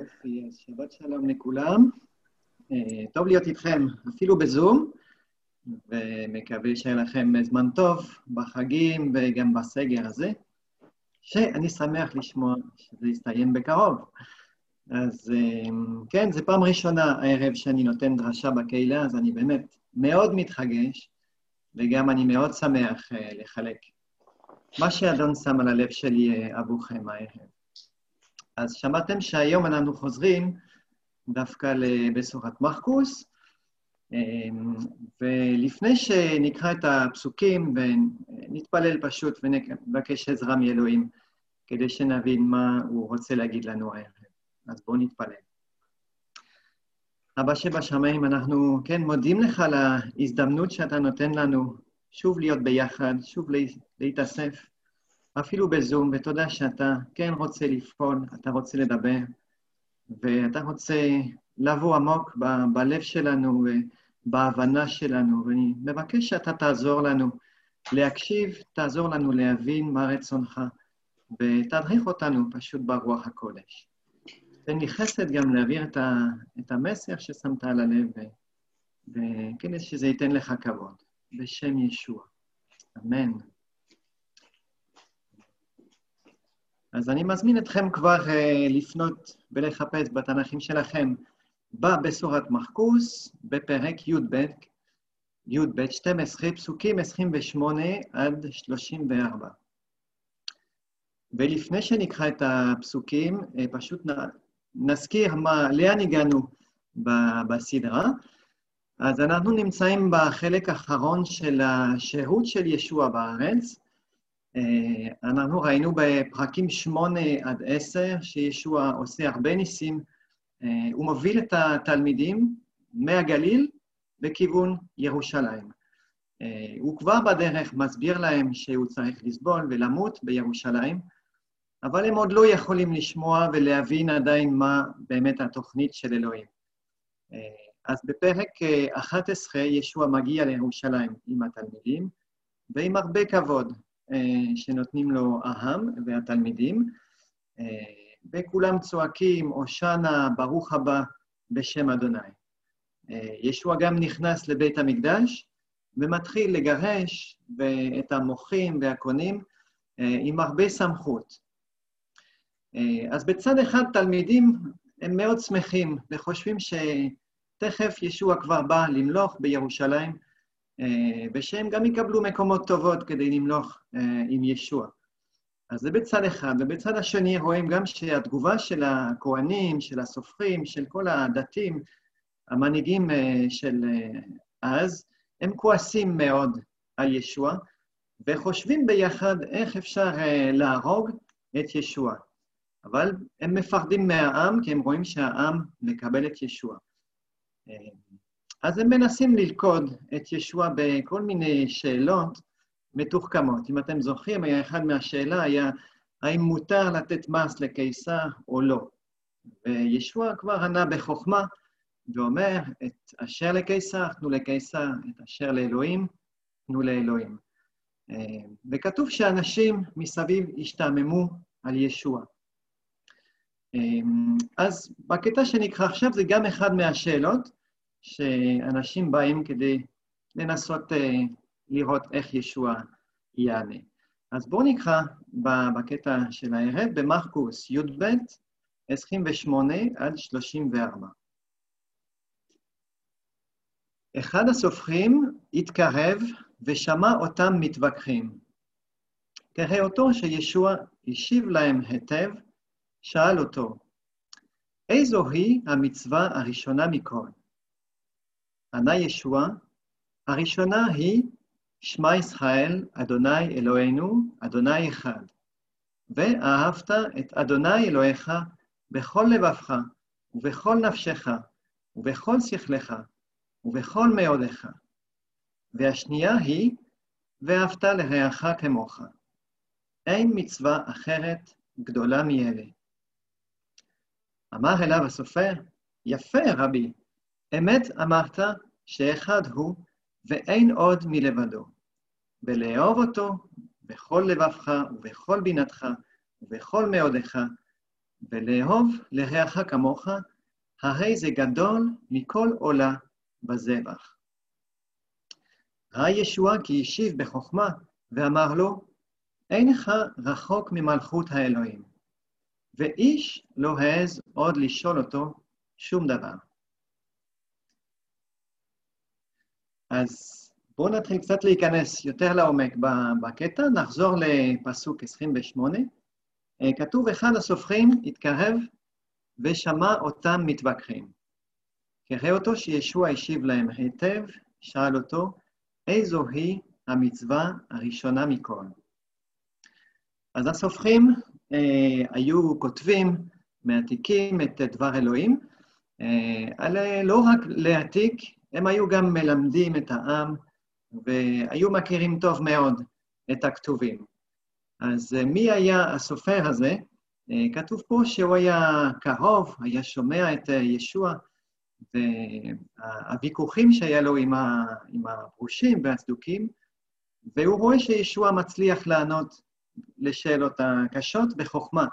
יופי, אז שבת שלום לכולם. אה, טוב להיות איתכם, אפילו בזום, ומקווה שיהיה לכם זמן טוב בחגים וגם בסגר הזה, שאני שמח לשמוע שזה יסתיים בקרוב. אז אה, כן, זו פעם ראשונה הערב שאני נותן דרשה בקהילה, אז אני באמת מאוד מתחגש, וגם אני מאוד שמח אה, לחלק מה שאדון שם על הלב שלי עבורכם הערב. אז שמעתם שהיום אנחנו חוזרים דווקא לבשורת מרקוס, אמ, ולפני שנקרא את הפסוקים ונתפלל פשוט ונבקש עזרה מאלוהים כדי שנבין מה הוא רוצה להגיד לנו הערב. אז בואו נתפלל. אבא שבשמיים, אנחנו כן מודים לך על ההזדמנות שאתה נותן לנו שוב להיות ביחד, שוב להתאסף אפילו בזום, ותודה שאתה כן רוצה לפעול, אתה רוצה לדבר, ואתה רוצה לבוא עמוק ב- בלב שלנו ובהבנה שלנו, ואני מבקש שאתה תעזור לנו להקשיב, תעזור לנו להבין מה רצונך, ותדריך אותנו פשוט ברוח הקודש. תן לי חסד גם להעביר את, ה, את המסר ששמת על הלב, וכן, שזה ייתן לך כבוד. בשם ישוע. אמן. אז אני מזמין אתכם כבר uh, לפנות ולחפש בתנ"כים שלכם בבשורת מרקוס, בפרק י"ב, י"ב, 12, פסוקים 28 עד 34. ולפני שנקרא את הפסוקים, uh, פשוט נזכיר מה, לאן הגענו בסדרה. אז אנחנו נמצאים בחלק האחרון של השהות של ישוע בארץ, אה, אנחנו ראינו בפרקים 8 עד 10 שישוע עושה הרבה ניסים. אה, הוא מוביל את התלמידים מהגליל בכיוון ירושלים. אה, הוא כבר בדרך מסביר להם שהוא צריך לסבול ולמות בירושלים, אבל הם עוד לא יכולים לשמוע ולהבין עדיין מה באמת התוכנית של אלוהים. אז בפרק 11 ישוע מגיע לירושלים עם התלמידים, ועם הרבה כבוד. אה, שנותנים לו אהם והתלמידים, אה, וכולם צועקים, הושענא, ברוך הבא בשם אדוני. אה, ישוע גם נכנס לבית המקדש ומתחיל לגרש את המוחים והקונים עם הרבה סמכות. אז בצד אחד תלמידים הם מאוד שמחים וחושבים שתכף ישוע כבר בא למלוך בירושלים, ושהם גם יקבלו מקומות טובות כדי למלוך אה, עם ישוע. אז זה בצד אחד, ובצד השני רואים גם שהתגובה של הכוהנים, של הסופרים, של כל הדתיים, המנהיגים אה, של אז, הם כועסים מאוד על ישוע, וחושבים ביחד איך אפשר להרוג את ישוע. אבל הם מפחדים מהעם, כי הם רואים שהעם מקבל את ישוע. אז הם מנסים ללכוד את ישוע בכל מיני שאלות מתוחכמות. אם אתם זוכרים, היה אחד מהשאלה היה, האם מותר לתת מס לקיסר או לא? וישוע כבר ענה בחוכמה, ואומר, את אשר לקיסר, תנו לקיסר, את אשר לאלוהים, תנו לאלוהים. וכתוב שאנשים מסביב השתעממו על ישוע. אז בקטע שנקרא עכשיו זה גם אחד מהשאלות, שאנשים באים כדי לנסות uh, לראות איך ישוע יענה. אז בואו נקרא בקטע של הערב, במרקוס י"ב, 28 עד 34. אחד הסופרים התקרב ושמע אותם מתווכחים. תראה אותו שישוע השיב להם היטב, שאל אותו, איזו היא המצווה הראשונה מכל? ענה ישוע, הראשונה היא שמע ישראל, אדוני אלוהינו, אדוני אחד. ואהבת את אדוני אלוהיך בכל לבבך, ובכל נפשך, ובכל שכלך, ובכל מאודיך. והשנייה היא, ואהבת לרעך כמוך. אין מצווה אחרת גדולה מאלה. אמר אליו הסופר, יפה, רבי, אמת אמרת שאחד הוא, ואין עוד מלבדו, ולאהוב אותו בכל לבבך ובכל בינתך ובכל מאודיך, ולאהוב לרעך כמוך, הרי זה גדול מכל עולה בזבח. ראה ישוע כי השיב בחוכמה, ואמר לו, אינך רחוק ממלכות האלוהים. ואיש לא העז עוד לשאול אותו שום דבר. אז בואו נתחיל קצת להיכנס יותר לעומק בקטע, נחזור לפסוק 28. אה, כתוב, אחד הסופרים התקרב ושמע אותם מתווכחים. קרא אותו שישוע השיב להם היטב, שאל אותו, איזו היא המצווה הראשונה מכל? אז הסופרים אה, היו כותבים, מעתיקים את דבר אלוהים, אה, על לא רק להעתיק, הם היו גם מלמדים את העם, והיו מכירים טוב מאוד את הכתובים. אז אה, מי היה הסופר הזה? אה, כתוב פה שהוא היה קרוב, היה שומע את אה, ישוע, והוויכוחים שהיה לו עם, ה, עם הפרושים והצדוקים, והוא רואה שישוע מצליח לענות לשאלות הקשות בחוכמה.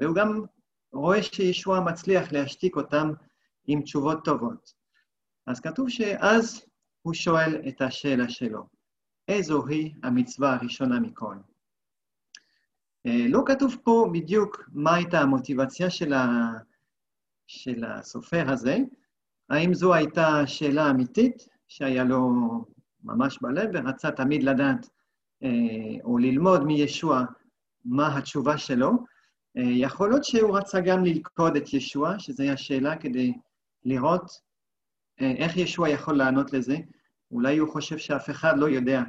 והוא גם רואה שישוע מצליח להשתיק אותם עם תשובות טובות. אז כתוב שאז הוא שואל את השאלה שלו, איזו היא המצווה הראשונה מכל? אה, לא כתוב פה בדיוק מה הייתה המוטיבציה של, ה... של הסופר הזה, האם זו הייתה שאלה אמיתית שהיה לו ממש בלב ורצה תמיד לדעת אה, או ללמוד מישוע מה התשובה שלו. אה, יכול להיות שהוא רצה גם ללכוד את ישוע, שזו הייתה שאלה כדי לראות איך ישוע יכול לענות לזה? אולי הוא חושב שאף אחד לא יודע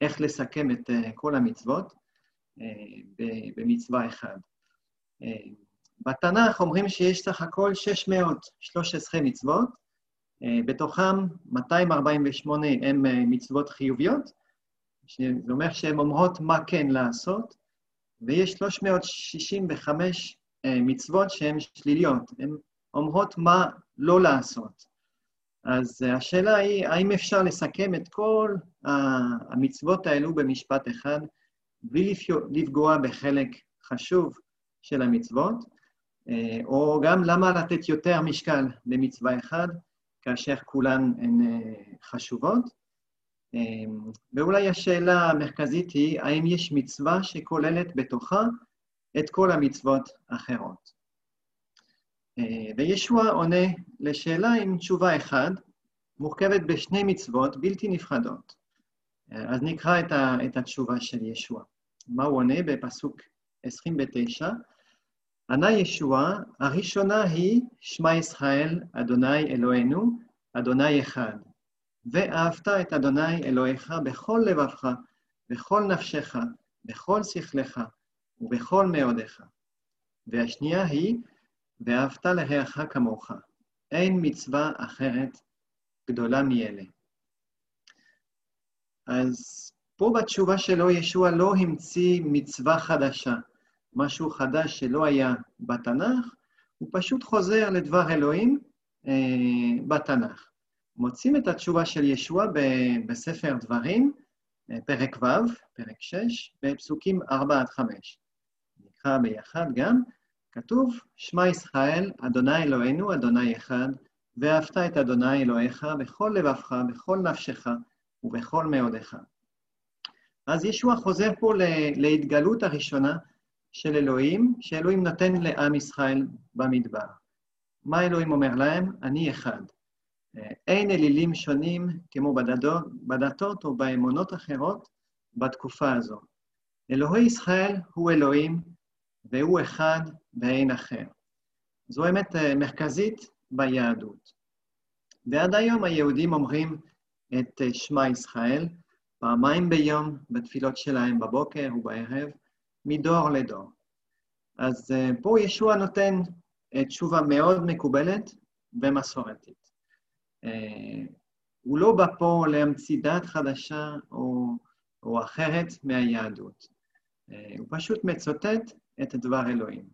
איך לסכם את אה, כל המצוות אה, במצווה אחת. אה, בתנ"ך אומרים שיש סך הכל 613 מצוות, בתוכם 248 הן מצוות חיוביות, זה אומר שהן אומרות מה כן לעשות, ויש 365 מצוות שהן שליליות, הן אומרות מה לא לעשות. אז השאלה היא, האם אפשר לסכם את כל המצוות האלו במשפט אחד, בלי לפגוע בחלק חשוב של המצוות, אה, או גם למה לתת יותר משקל במצווה אחד, כאשר כולן הן אה, חשובות. אה, ואולי השאלה המרכזית היא, האם יש מצווה שכוללת בתוכה את כל המצוות האחרות? אה, וישוע עונה לשאלה עם תשובה אחת, מורכבת בשני מצוות בלתי נפרדות. אה, אז נקרא את, ה, את התשובה של ישוע. מה הוא עונה בפסוק 29? ענה ישוע, הראשונה היא שמע ישראל, אדוני אלוהינו, אדוני אחד. ואהבת את אדוני אלוהיך בכל לבבך, בכל נפשך, בכל שכלך ובכל מאודיך. והשנייה היא, ואהבת לרעך כמוך. אין מצווה אחרת גדולה מאלה. אז פה בתשובה שלו ישוע לא המציא מצווה חדשה, משהו חדש שלא היה בתנ"ך, הוא פשוט חוזר לדבר אלוהים אה, בתנ"ך. מוצאים את התשובה של ישוע בספר דברים, אה, פרק ו', פרק 6, בפסוקים 4 עד 5. נקרא ביחד גם, כתוב, שמע ישראל, אדוני אלוהינו, אדוני אחד, ואהבת את אדוני אלוהיך בכל לבבך, בכל נפשך ובכל מאודיך. אז ישוע חוזר פה להתגלות הראשונה של אלוהים, שאלוהים נותן לעם ישראל במדבר. מה אלוהים אומר להם? אני אחד. אין אלילים שונים כמו בדתות, בדתות או באמונות אחרות בתקופה הזו. אלוהי ישראל הוא אלוהים, והוא אחד ואין אחר. זו אמת אה, מרכזית ביהדות. ועד היום היהודים אומרים את אה, שמע ישראל פעמיים ביום בתפילות שלהם בבוקר ובערב, מדור לדור. אז אה, פה ישוע נותן תשובה מאוד מקובלת ומסורתית. הוא לא בא פה להמציא דת חדשה או, או אחרת מהיהדות. הוא פשוט מצוטט את דבר אלוהים.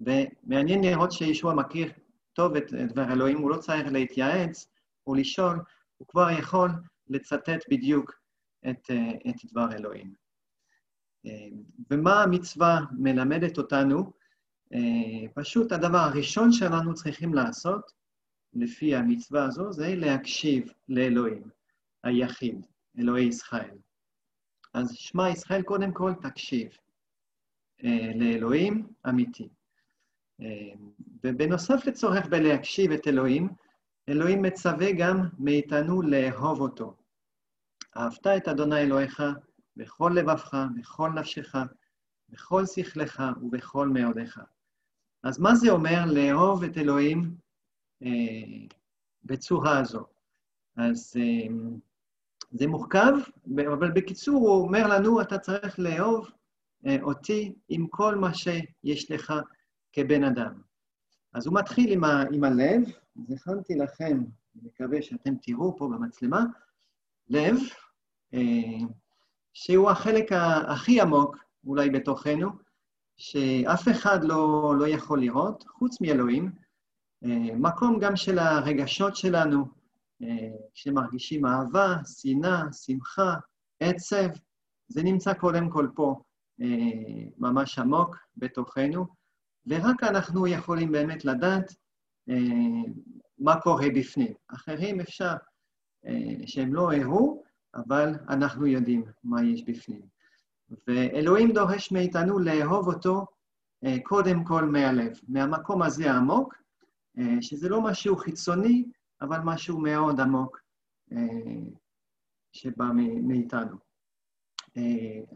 ומעניין לראות שישוע מכיר טוב את דבר אלוהים, הוא לא צריך להתייעץ או לשאול, הוא כבר יכול לצטט בדיוק את, את דבר אלוהים. ומה המצווה מלמדת אותנו? פשוט הדבר הראשון שאנחנו צריכים לעשות, לפי המצווה הזו, זה להקשיב לאלוהים היחיד, אלוהי ישראל. אז שמע ישראל, קודם כל תקשיב לאלוהים אמיתי. ובנוסף לצורך בלהקשיב את אלוהים, אלוהים מצווה גם מאיתנו לאהוב אותו. אהבת את אדוני אלוהיך בכל לבבך, בכל נפשך, בכל שכלך ובכל מאודיך. אז מה זה אומר לאהוב את אלוהים אה, בצורה הזו? אז אה, זה מורכב, אבל בקיצור הוא אומר לנו, אתה צריך לאהוב אה, אותי עם כל מה שיש לך כבן אדם. אז הוא מתחיל עם, ה, עם הלב, אז הכנתי לכם, אני מקווה שאתם תראו פה במצלמה, לב, אה, שהוא החלק הכי עמוק אולי בתוכנו, שאף אחד לא, לא יכול לראות, חוץ מאלוהים, אה, מקום גם של הרגשות שלנו, אה, שמרגישים אהבה, שנאה, שמחה, עצב, זה נמצא קודם כל פה, ממש עמוק בתוכנו, ורק אנחנו יכולים באמת לדעת מה קורה בפנים. אחרים אפשר שהם לא הראו, אבל אנחנו יודעים מה יש בפנים. ואלוהים דורש מאיתנו לאהוב אותו אה, קודם כל מהלב, מהמקום הזה העמוק, אה, שזה לא משהו חיצוני, אבל משהו מאוד עמוק אה, שבא מאיתנו.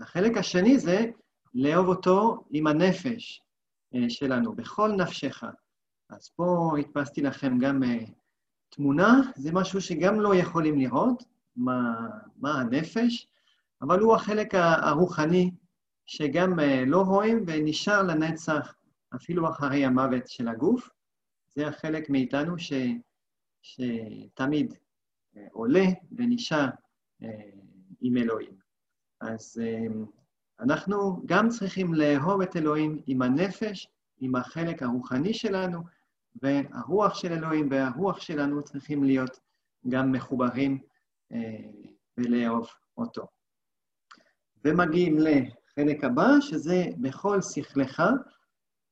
החלק השני זה לאהוב אותו עם הנפש שלנו, בכל נפשך. אז פה הדפסתי לכם גם תמונה, זה משהו שגם לא יכולים לראות, מה, מה הנפש, אבל הוא החלק הרוחני שגם אה, לא רואים ונשאר לנצח אפילו אחרי המוות של הגוף. זה החלק מאיתנו ש, שתמיד אה, עולה ונשאר אה, עם אלוהים. אז אנחנו גם צריכים לאהוב את אלוהים עם הנפש, עם החלק הרוחני שלנו, והרוח של אלוהים והרוח שלנו צריכים להיות גם מחוברים ולאהוב אותו. ומגיעים לחלק הבא, שזה בכל שכלך.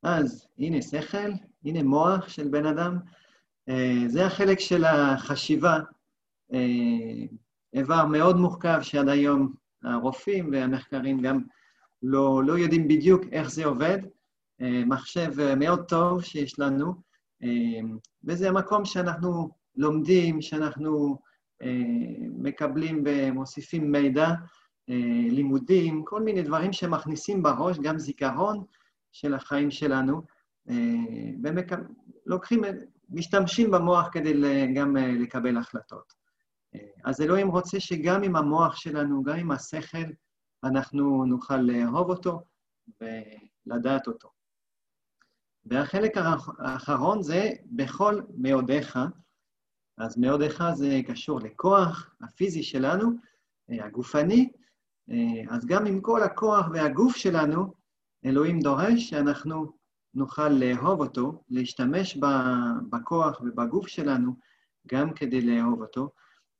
אז הנה שכל, הנה מוח של בן אדם. אה, זה החלק של החשיבה, אה, איבר מאוד מורכב שעד היום הרופאים והמחקרים גם לא, לא יודעים בדיוק איך זה עובד. אה, מחשב מאוד טוב שיש לנו, וזה המקום שאנחנו לומדים, שאנחנו מקבלים ומוסיפים מידע, אה, לימודים, כל מיני דברים שמכניסים בראש, גם זיכרון של החיים שלנו, ולוקחים, אה, משתמשים במוח כדי גם אה, לקבל החלטות. אז אלוהים רוצה שגם עם המוח שלנו, גם עם השכל, אנחנו נוכל לאהוב אותו ולדעת אותו. והחלק האחרון זה בכל מאודיך, אז מאודיך זה קשור לכוח הפיזי שלנו, הגופני, אז גם עם כל הכוח והגוף שלנו, אלוהים דורש שאנחנו נוכל לאהוב אותו, להשתמש בכוח ובגוף שלנו גם כדי לאהוב אותו.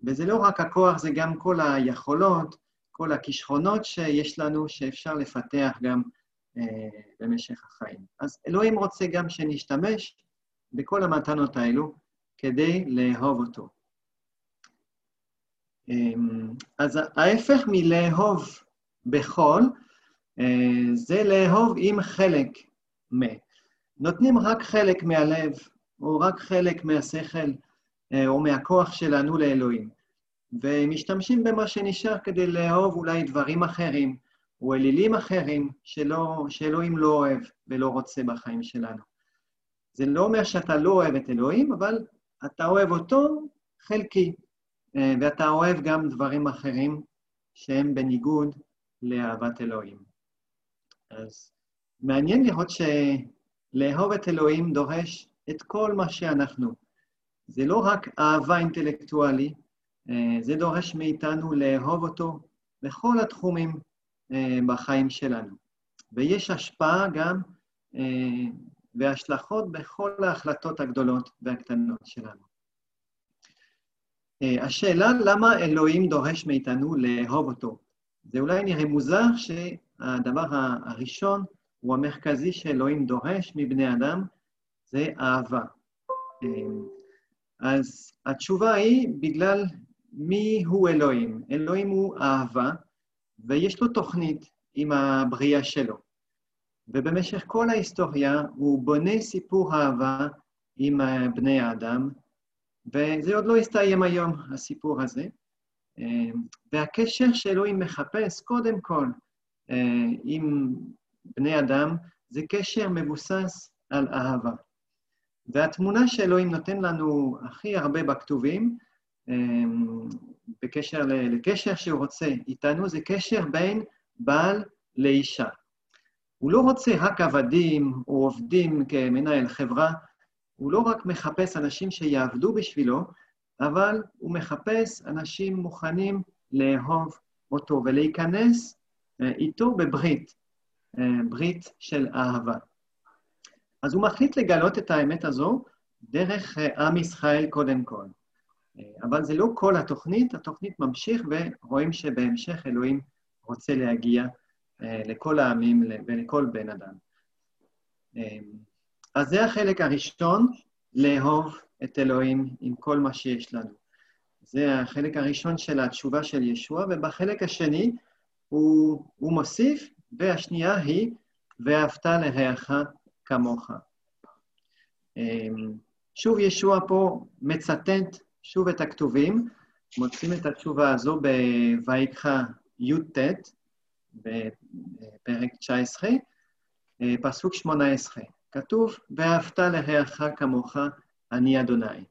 וזה לא רק הכוח, זה גם כל היכולות, כל הכישרונות שיש לנו, שאפשר לפתח גם אה, במשך החיים. אז אלוהים רוצה גם שנשתמש בכל המתנות האלו כדי לאהוב אותו. אמ, אז ההפך מלאהוב בכל, אה, זה לאהוב עם חלק מ. נותנים רק חלק מהלב, או רק חלק מהשכל, אה, או מהכוח שלנו לאלוהים, ומשתמשים במה שנשאר כדי לאהוב אולי דברים אחרים, או אלילים אחרים, שלא, שאלוהים לא אוהב ולא רוצה בחיים שלנו. זה לא אומר שאתה לא אוהב את אלוהים, אבל אתה אוהב אותו חלקי. אה, ואתה אוהב גם דברים אחרים שהם בניגוד לאהבת אלוהים. אז מעניין לראות שלאהוב את אלוהים דורש את כל מה שאנחנו. זה לא רק אהבה אינטלקטואלי, אה, זה דורש מאיתנו לאהוב אותו בכל התחומים אה, בחיים שלנו. ויש השפעה גם והשלכות בכל ההחלטות הגדולות והקטנות שלנו. אה, השאלה למה אלוהים דורש מאיתנו לאהוב אותו. זה אולי נראה מוזר שהדבר הראשון הוא המרכזי שאלוהים דורש מבני אדם, זה אהבה. אז התשובה היא בגלל מי הוא אלוהים. אלוהים הוא אהבה, ויש לו תוכנית עם הבריאה שלו. ובמשך כל ההיסטוריה הוא בונה סיפור אהבה עם בני האדם, וזה עוד לא הסתיים היום, הסיפור הזה. והקשר שאלוהים מחפש, קודם כל, עם בני אדם, זה קשר מבוסס על אהבה. והתמונה שאלוהים נותן לנו הכי הרבה בכתובים, בקשר לקשר שהוא רוצה איתנו, זה קשר בין בעל לאישה. הוא לא רוצה רק עבדים או עובדים כמנהל חברה, הוא לא רק מחפש אנשים שיעבדו בשבילו, אבל הוא מחפש אנשים מוכנים לאהוב אותו ולהיכנס אה, איתו בברית, אה, ברית של אהבה. אז הוא מחליט לגלות את האמת הזו דרך אה, עם ישראל קודם כל. אבל זה לא כל התוכנית, התוכנית ממשיך ורואים שבהמשך אלוהים רוצה להגיע לכל העמים ולכל בן אדם. אז זה החלק הראשון, לאהוב את אלוהים עם כל מה שיש לנו. זה החלק הראשון של התשובה של ישוע, ובחלק השני הוא, הוא מוסיף, והשנייה היא, ואהבת לרעך כמוך. אמ, שוב ישוע פה מצטט שוב את הכתובים, מוצאים את התשובה הזו בויקרא י"ט, בפרק 19, אה, פסוק 18. כתוב, ואהבת לרעך כמוך, אני אדוני.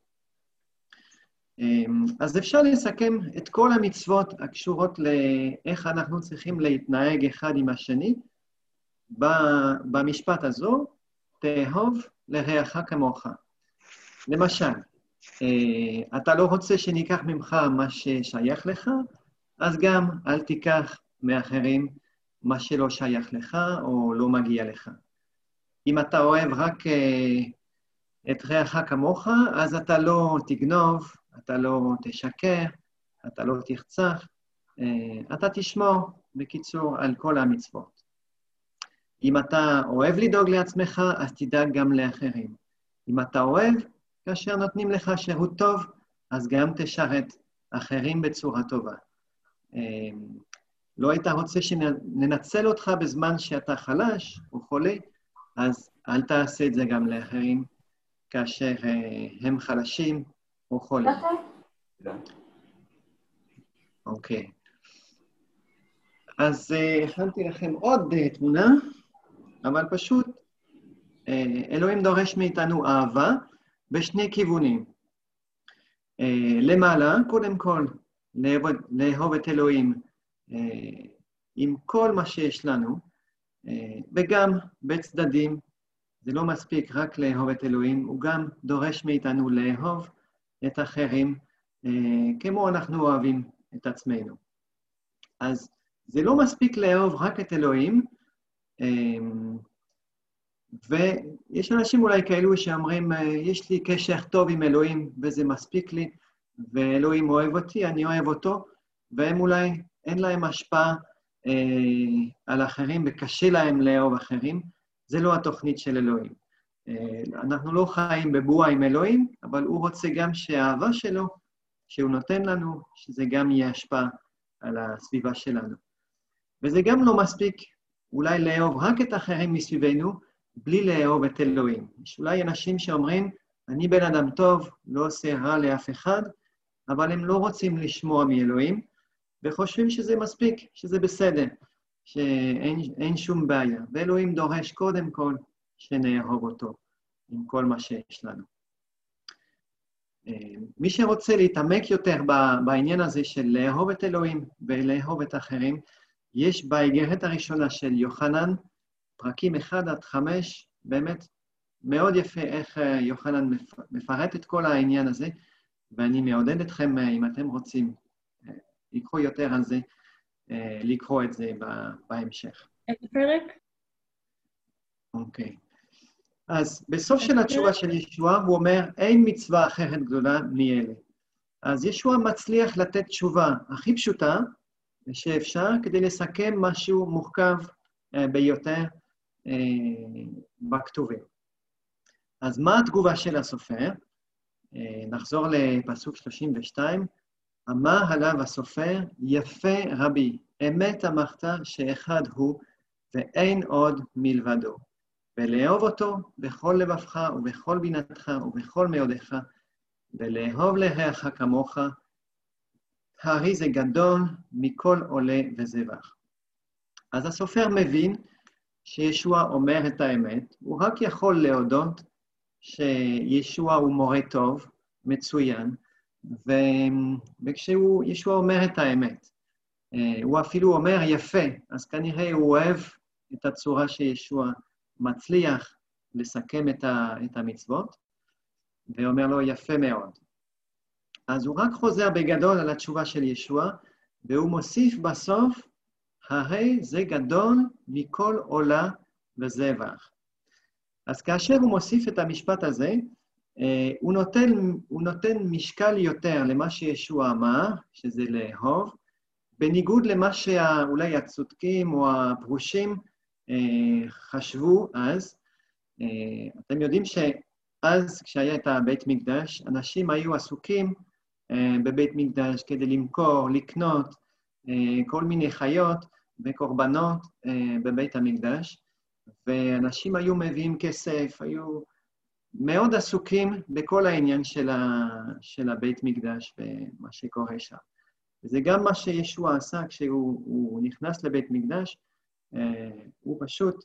אמ, אז אפשר לסכם את כל המצוות הקשורות לאיך אנחנו צריכים להתנהג אחד עם השני במשפט הזו, תאהוב לרעך כמוך. למשל, אה, אתה לא רוצה שניקח ממך מה ששייך לך, אז גם אל תיקח מאחרים מה שלא שייך לך או לא מגיע לך. אם אתה אוהב רק אה, את רעך כמוך, אז אתה לא תגנוב, אתה לא תשקר, אתה לא תרצח, אה, אתה תשמור, בקיצור, על כל המצוות. אם אתה אוהב לדאוג לעצמך, אז תדאג גם לאחרים. אם אתה אוהב, כאשר נותנים לך שירות טוב, אז גם תשרת אחרים בצורה טובה. אה, לא היית רוצה שננצל אותך בזמן שאתה חלש או חולה, אז אל תעשה את זה גם לאחרים כאשר uh, הם חלשים או חולים. אוקיי. Okay. אז uh, הכנתי לכם עוד uh, תמונה, אבל פשוט uh, אלוהים דורש מאיתנו אהבה בשני כיוונים. Uh, למעלה, קודם כל, לאהוב, לאהוב את אלוהים uh, עם כל מה שיש לנו, אה, וגם בצדדים, זה לא מספיק רק לאהוב את אלוהים, הוא גם דורש מאיתנו לאהוב את האחרים אה, כמו אנחנו אוהבים את עצמנו. אז זה לא מספיק לאהוב רק את אלוהים, אה, ויש אנשים אולי כאלו שאומרים, יש לי קשר טוב עם אלוהים וזה מספיק לי, ואלוהים אוהב אותי, אני אוהב אותו, והם אולי, אין להם השפעה אה, על אחרים וקשה להם לאהוב אחרים, זה לא התוכנית של אלוהים. אה, אנחנו לא חיים בבועה עם אלוהים, אבל הוא רוצה גם שהאהבה שלו, שהוא נותן לנו, שזה גם יהיה השפעה על הסביבה שלנו. וזה גם לא מספיק אולי לאהוב רק את האחרים מסביבנו, בלי לאהוב את אלוהים. יש אולי אנשים שאומרים, אני בן אדם טוב, לא עושה רע לאף אחד, אבל הם לא רוצים לשמוע מאלוהים, וחושבים שזה מספיק, שזה בסדר, שאין שום בעיה. ואלוהים דורש קודם כל שנאהוב אותו עם כל מה שיש לנו. אה, מי שרוצה להתעמק יותר בעניין הזה של לאהוב את אלוהים ולאהוב את האחרים, יש באיגרת הראשונה של יוחנן, פרקים 1 עד 5, באמת מאוד יפה איך אה, יוחנן מפרט את כל העניין הזה, ואני מעודד אתכם, אה, אם אתם רוצים לקרוא יותר על זה, אה, לקרוא את זה בהמשך. איזה פרק? אוקיי. אז בסוף של התשובה של ישוע הוא אומר, אין מצווה אחרת גדולה מאלה. אז ישוע מצליח לתת תשובה הכי פשוטה שאפשר כדי לסכם משהו מורכב uh, ביותר בכתובים. אז מה התגובה של הסופר? נחזור לפסוק 32. אמר עליו הסופר, יפה רבי, אמת אמרת שאחד הוא, ואין עוד מלבדו. ולאהוב אותו בכל לבבך ובכל בינתך ובכל מאודיך, ולאהוב לרעך כמוך, הרי זה גדול מכל עולה וזבח. אז הסופר מבין שישוע אומר את האמת, הוא רק יכול להודות שישוע הוא מורה טוב, מצוין, ו... וכשישוע אומר את האמת, אה, הוא אפילו אומר יפה, אז כנראה הוא אוהב את הצורה שישוע מצליח לסכם את, ה... את המצוות, ואומר לו יפה מאוד. אז הוא רק חוזר בגדול על התשובה של ישוע, והוא מוסיף בסוף, הרי זה גדול מכל עולה וזבח. אז כאשר הוא מוסיף את המשפט הזה, אה, הוא נותן, הוא נותן משקל יותר למה שישוע אמר, שזה לאהוב, בניגוד למה שאולי הצודקים או הפרושים אה, חשבו אז. אה, אתם יודעים שאז, כשהיה את הבית מקדש, אנשים היו עסוקים בבית מקדש כדי למכור, לקנות כל מיני חיות וקורבנות בבית המקדש, ואנשים היו מביאים כסף, היו מאוד עסוקים בכל העניין של, ה, של הבית מקדש ומה שקורה שם. וזה גם מה שישוע עשה כשהוא נכנס לבית מקדש, אה, הוא פשוט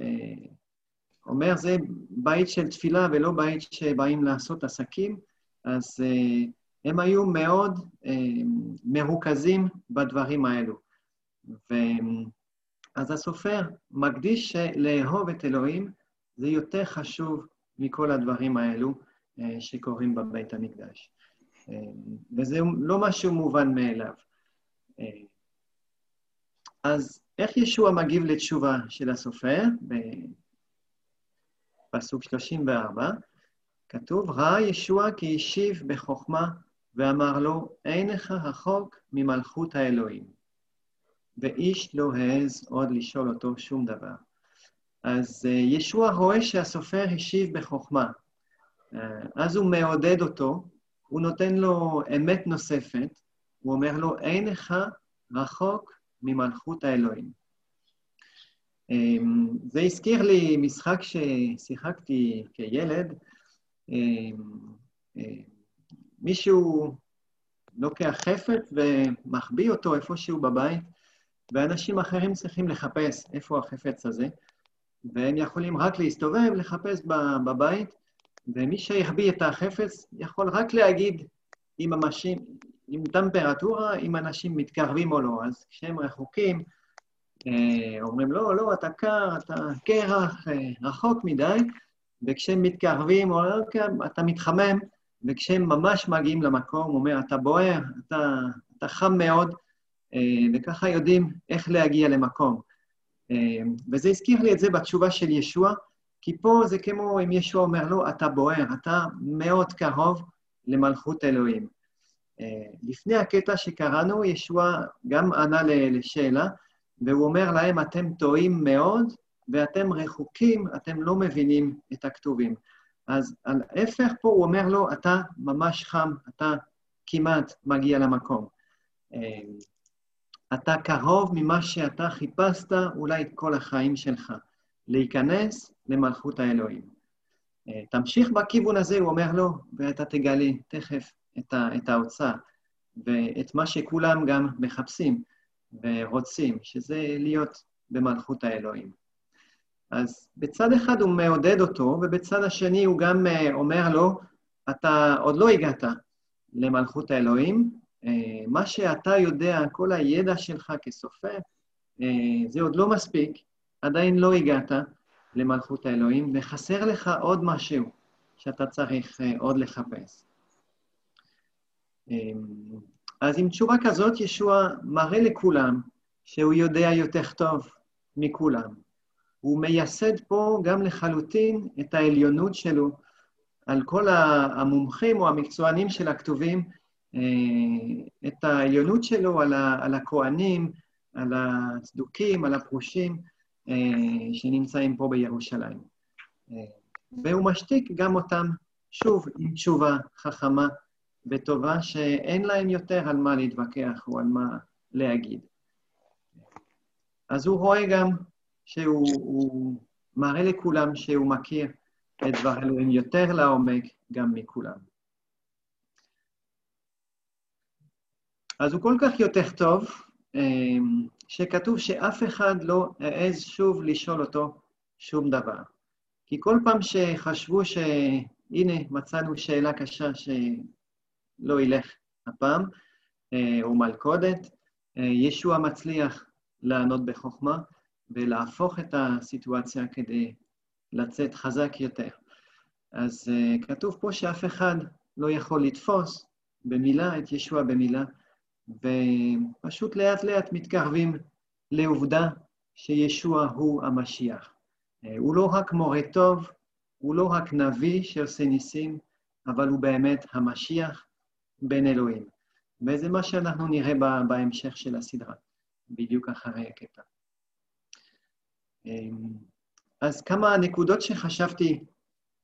אה, אומר, זה בית של תפילה ולא בית שבאים לעשות עסקים, אז אה, הם היו מאוד מרוכזים בדברים האלו. ו... אז הסופר מקדיש שלאהוב את אלוהים זה יותר חשוב מכל הדברים האלו אה, שקורים בבית המקדש. אה, וזה לא משהו מובן מאליו. אה, אז איך ישוע מגיב לתשובה של הסופר? בפסוק 34 כתוב, ראה ישוע כי השיב בחוכמה ואמר לו, אין לך רחוק ממלכות האלוהים. ואיש לא העז עוד לשאול אותו שום דבר. אז אה, ישוע רואה שהסופר השיב בחוכמה. אה, אז הוא מעודד אותו, הוא נותן לו אמת נוספת, הוא אומר לו, אין לך רחוק ממלכות האלוהים. אמ, זה הזכיר לי משחק ששיחקתי כילד. מישהו לוקח חפץ ומחביא אותו איפשהו בבית, ואנשים אחרים צריכים לחפש איפה החפץ הזה. והם יכולים רק להסתובב, לחפש בבית, ומי שהחביא את החפץ יכול רק להגיד אם אנשים, עם טמפרטורה, אם אנשים מתקרבים או לא. אז כשהם רחוקים, אה, אומרים, לא, לא, אתה קר, אתה קרח, אה, רחוק מדי, וכשהם מתקרבים, או לא, כן, אתה מתחמם, וכשהם ממש מגיעים למקום, הוא אומר, אתה בוער, אתה, אתה חם מאוד, אה, וככה יודעים איך להגיע למקום. אמ, וזה הזכיר לי את זה בתשובה של ישוע, כי פה זה כמו אם ישוע אומר לו, אתה בוער, אתה מאוד קרוב למלכות אלוהים. אה, לפני הקטע שקראנו, ישוע גם ענה לשאלה, והוא אומר להם, אתם טועים מאוד, ואתם רחוקים, אתם לא מבינים את הכתובים. אז על ההפך פה הוא אומר לו, אתה ממש חם, אתה כמעט מגיע למקום. אמ, אתה קרוב ממה שאתה חיפשת אולי את כל החיים שלך, להיכנס למלכות האלוהים. אה, תמשיך בכיוון הזה, הוא אומר לו, ואתה תגלה תכף את, ה, את האוצר, ואת מה שכולם גם מחפשים ורוצים, שזה להיות במלכות האלוהים. אז בצד אחד הוא מעודד אותו, ובצד השני הוא גם אה, אומר לו, אתה עוד לא הגעת למלכות האלוהים, אה, מה שאתה יודע, כל הידע שלך כסופר, אה, זה עוד לא מספיק, עדיין לא הגעת למלכות האלוהים, וחסר לך עוד משהו שאתה צריך עוד לחפש. אז עם תשובה כזאת, ישוע מראה לכולם שהוא יודע יותר טוב מכולם. הוא מייסד פה גם לחלוטין את העליונות שלו על כל המומחים או המקצוענים של הכתובים, אה, את העליונות שלו על, ה, על הכוהנים, על הצדוקים, על הפרושים, שנמצאים פה בירושלים. והוא משתיק גם אותם, שוב, עם תשובה חכמה וטובה, שאין להם יותר על מה להתווכח או על מה להגיד. אז הוא רואה גם שהוא מראה לכולם שהוא מכיר את דבר אלוהים יותר לעומק גם מכולם. אז הוא כל כך יותר טוב, אמ, שכתוב שאף אחד לא העז שוב לשאול אותו שום דבר. כי כל פעם שחשבו שהנה, מצאנו שאלה קשה שלא ילך הפעם, אה, או מלכודת, אה, ישוע מצליח לענות בחוכמה ולהפוך את הסיטואציה כדי לצאת חזק יותר. אז uh, כתוב פה שאף אחד לא יכול לתפוס במילה את ישוע במילה, ופשוט לאט לאט מתקרבים לעובדה שישוע הוא המשיח. Uh, הוא לא רק מורה טוב, הוא לא רק נביא שעושה ניסים, אבל הוא באמת המשיח בן אלוהים. וזה מה שאנחנו נראה בהמשך של הסדרה, בדיוק אחרי הקטע. אמ, אז כמה נקודות שחשבתי,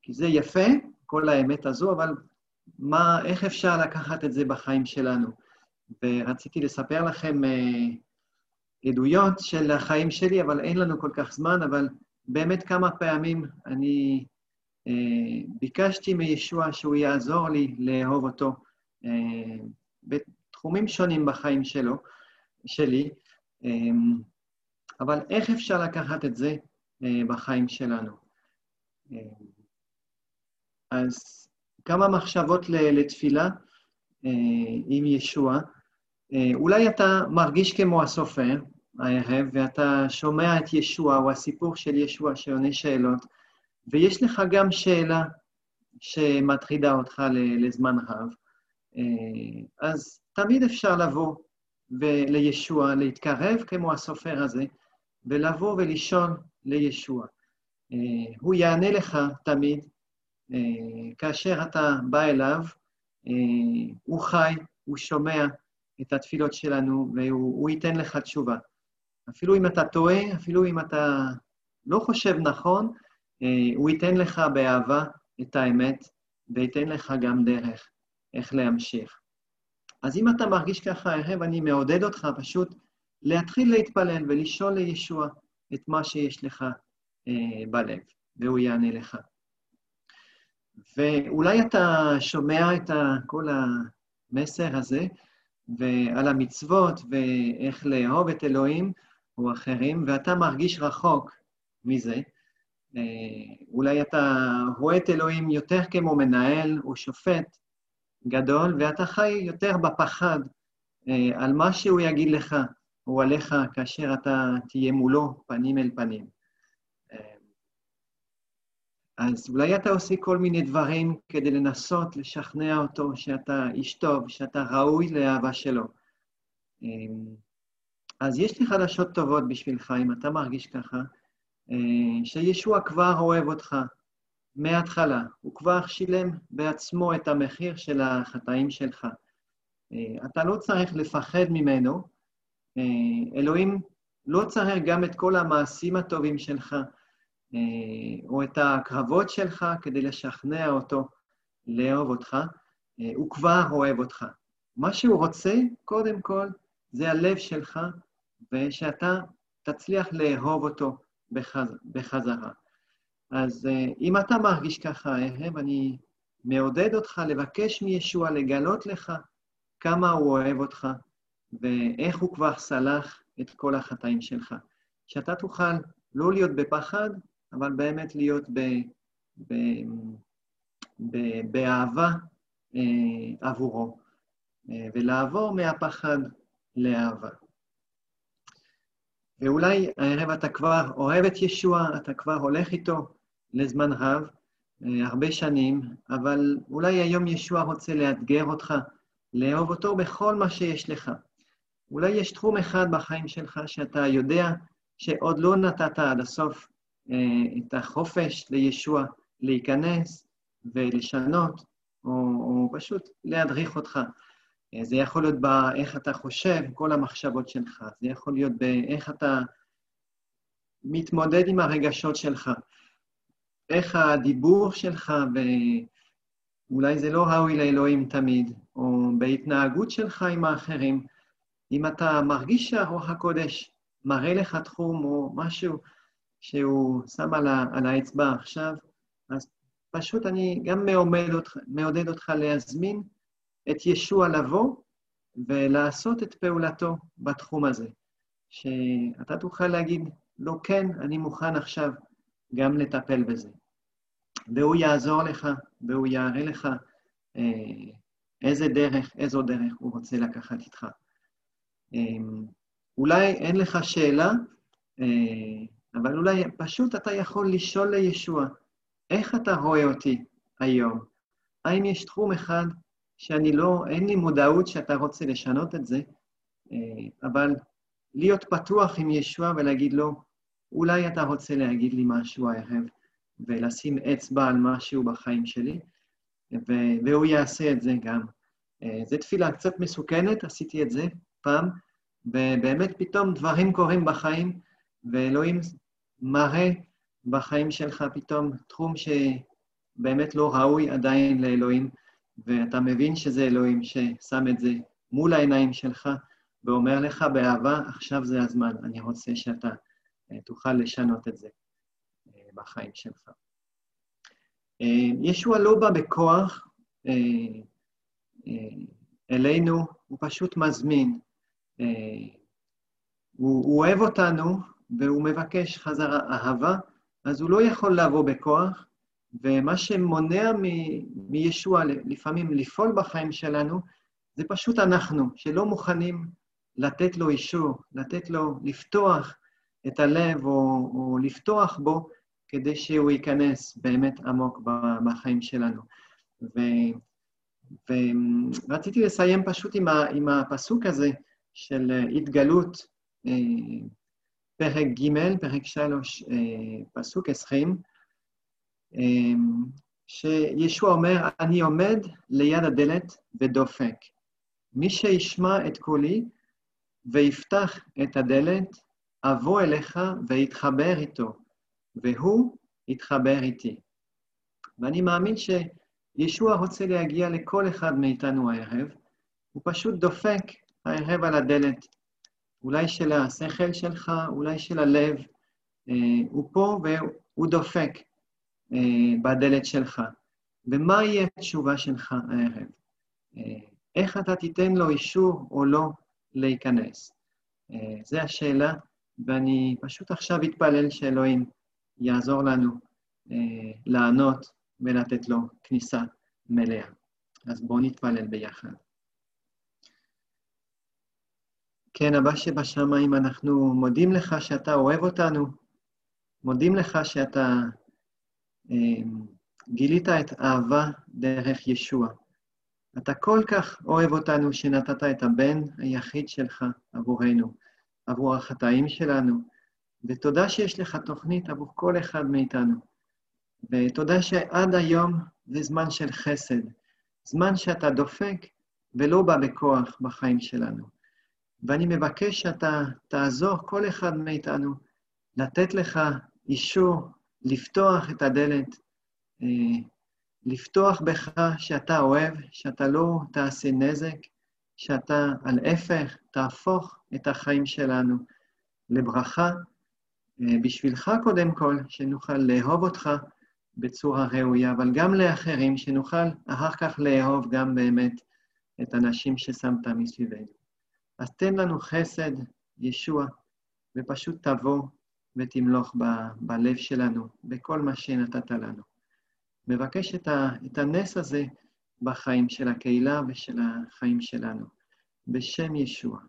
כי זה יפה, כל האמת הזו, אבל מה, איך אפשר לקחת את זה בחיים שלנו? ורציתי לספר לכם uh, עדויות של החיים שלי, אבל אין לנו כל כך זמן, אבל באמת כמה פעמים אני uh, ביקשתי מישוע שהוא יעזור לי לאהוב אותו uh, בתחומים שונים בחיים שלו, שלי. Um, אבל איך אפשר לקחת את זה אה, בחיים שלנו? אה, אז כמה מחשבות לתפילה אה, עם ישוע. אולי אתה מרגיש כמו הסופר הערב, ואתה שומע את ישוע, או הסיפור של ישוע שעונה שאלות, ויש לך גם שאלה שמטרידה אותך לזמן רב, אז תמיד אפשר לבוא לישוע, להתקרב כמו הסופר הזה, ולבוא ולשאול לישוע. אה, הוא יענה לך תמיד, אה, כאשר אתה בא אליו, אה, הוא חי, הוא שומע את התפילות שלנו, והוא ייתן לך תשובה. אפילו אם אתה טועה, אפילו אם אתה לא חושב נכון, הוא ייתן לך באהבה את האמת, וייתן לך גם דרך איך להמשיך. אז אם אתה מרגיש ככה הערב, אני מעודד אותך פשוט להתחיל להתפלל ולשאול לישוע את מה שיש לך אה, בלב, והוא יענה לך. ואולי אתה שומע את כל המסר הזה, ועל המצוות ואיך לאהוב את אלוהים או אחרים, ואתה מרגיש רחוק מזה. אה, אולי אתה רואה את אלוהים יותר כמו מנהל או שופט גדול, ואתה חי יותר בפחד אה, על מה שהוא יגיד לך, הוא עליך כאשר אתה תהיה מולו פנים אל פנים. אז אולי אתה עושה כל מיני דברים כדי לנסות לשכנע אותו שאתה איש טוב, שאתה ראוי לאהבה שלו. אז יש לי חדשות טובות בשבילך, אם אתה מרגיש ככה, שישוע כבר אוהב אותך מההתחלה. הוא כבר שילם בעצמו את המחיר של החטאים שלך. אתה לא צריך לפחד ממנו, אה, אלוהים לא צריך גם את כל המעשים הטובים שלך, אה, או את הקרבות שלך כדי לשכנע אותו לאהוב אותך, אה, הוא כבר אוהב אותך. מה שהוא רוצה, קודם כל, זה הלב שלך, ושאתה תצליח לאהוב אותו בחז... בחזרה. אז אם אתה מרגיש ככה הערב, אני מעודד אותך לבקש מישוע לגלות לך כמה הוא אוהב אותך, ואיך הוא כבר סלח את כל החטאים שלך. שאתה תוכל לא להיות בפחד, אבל באמת להיות ב, ב, ב, באהבה אה, עבורו, אה, ולעבור מהפחד לאהבה. ואולי הערב אתה כבר אוהב את ישוע, אתה כבר הולך איתו לזמן רב, אה, הרבה שנים, אבל אולי היום ישוע רוצה לאתגר אותך, לאהוב אותו בכל מה שיש לך. אולי יש תחום אחד בחיים שלך שאתה יודע שעוד לא נתת עד הסוף אה, את החופש לישוע להיכנס ולשנות, או, או פשוט להדריך אותך. אה, זה יכול להיות באיך אתה חושב, כל המחשבות שלך, זה יכול להיות באיך אתה מתמודד עם הרגשות שלך, איך הדיבור שלך, ואולי זה לא ראוי לאלוהים תמיד, או בהתנהגות שלך עם האחרים, אם אתה מרגיש שהרוח הקודש מראה לך תחום או משהו שהוא שם על, ה, על האצבע עכשיו, אז פשוט אני גם מעודד אותך, מעודד אותך להזמין את ישוע לבוא ולעשות את פעולתו בתחום הזה, שאתה תוכל להגיד לו, לא, כן, אני מוכן עכשיו גם לטפל בזה. והוא יעזור לך, והוא יראה לך אה, איזה דרך, איזו דרך הוא רוצה לקחת איתך. אה, אולי אין לך שאלה, אה, אבל אולי פשוט אתה יכול לשאול לישוע, איך אתה רואה אותי היום? האם יש תחום אחד שאני לא, אין לי מודעות שאתה רוצה לשנות את זה, אה, אבל להיות פתוח עם ישוע ולהגיד לו, אולי אתה רוצה להגיד לי משהו הערב, ולשים אצבע על משהו בחיים שלי, והוא יעשה את זה גם. אה, זו תפילה קצת מסוכנת, עשיתי את זה פעם, ובאמת פתאום דברים קורים בחיים, ואלוהים מראה בחיים שלך פתאום תחום שבאמת לא ראוי עדיין לאלוהים, ואתה מבין שזה אלוהים ששם את זה מול העיניים שלך, ואומר לך באהבה, עכשיו זה הזמן, אני רוצה שאתה אה, תוכל לשנות את זה אה, בחיים שלך. אה, ישוע לא בא בכוח אלינו, הוא פשוט מזמין. הוא, הוא אוהב אותנו והוא מבקש חזרה אהבה, אז הוא לא יכול לבוא בכוח, ומה שמונע מ- מישוע לפעמים לפעול בחיים שלנו, זה פשוט אנחנו, שלא מוכנים לתת לו אישור, לתת לו לפתוח את הלב או, או לפתוח בו כדי שהוא ייכנס באמת עמוק בחיים שלנו. ו, ורציתי לסיים פשוט עם, ה, עם הפסוק הזה של התגלות, אה, פרק ג', פרק שלוש, אה, פסוק עשרים, אה, שישוע אומר, אני עומד ליד הדלת ודופק. מי שישמע את קולי ויפתח את הדלת, אבוא אליך ואתחבר איתו, והוא יתחבר איתי. ואני מאמין שישוע רוצה להגיע לכל אחד מאיתנו הערב, הוא פשוט דופק הערב על הדלת, אולי של השכל שלך, אולי של הלב, אה, הוא פה והוא דופק אה, בדלת שלך. ומה יהיה התשובה שלך הערב? אה, איך אתה תיתן לו אישור או לא להיכנס? זו השאלה, ואני פשוט עכשיו אתפלל שאלוהים יעזור לנו לענות ולתת לו כניסה מלאה. אז בואו נתפלל ביחד. כן, אבא שבשמיים, אנחנו מודים לך שאתה אוהב אותנו, מודים לך שאתה אה, גילית את אהבה דרך ישוע. אתה כל כך אוהב אותנו שנתת את הבן היחיד שלך עבורנו, עבור החטאים שלנו, ותודה שיש לך תוכנית עבור כל אחד מאיתנו. ותודה שעד היום זה זמן של חסד, זמן שאתה דופק ולא בא בכוח בחיים שלנו. ואני מבקש שאתה תעזור כל אחד מאיתנו לתת לך אישור לפתוח את הדלת, אה, לפתוח בך שאתה אוהב, שאתה לא תעשה נזק, שאתה על ההפך תהפוך את החיים שלנו לברכה, אה, בשבילך קודם כל, שנוכל לאהוב אותך בצורה ראויה, אבל גם לאחרים, שנוכל אחר כך לאהוב גם באמת את הנשים ששמת מסביבנו. אז תן לנו חסד, ישוע, ופשוט תבוא ותמלוך ב- בלב שלנו, בכל מה שנתת לנו. מבקש את, ה- את הנס הזה בחיים של הקהילה ושל החיים שלנו. בשם ישוע.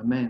אמן.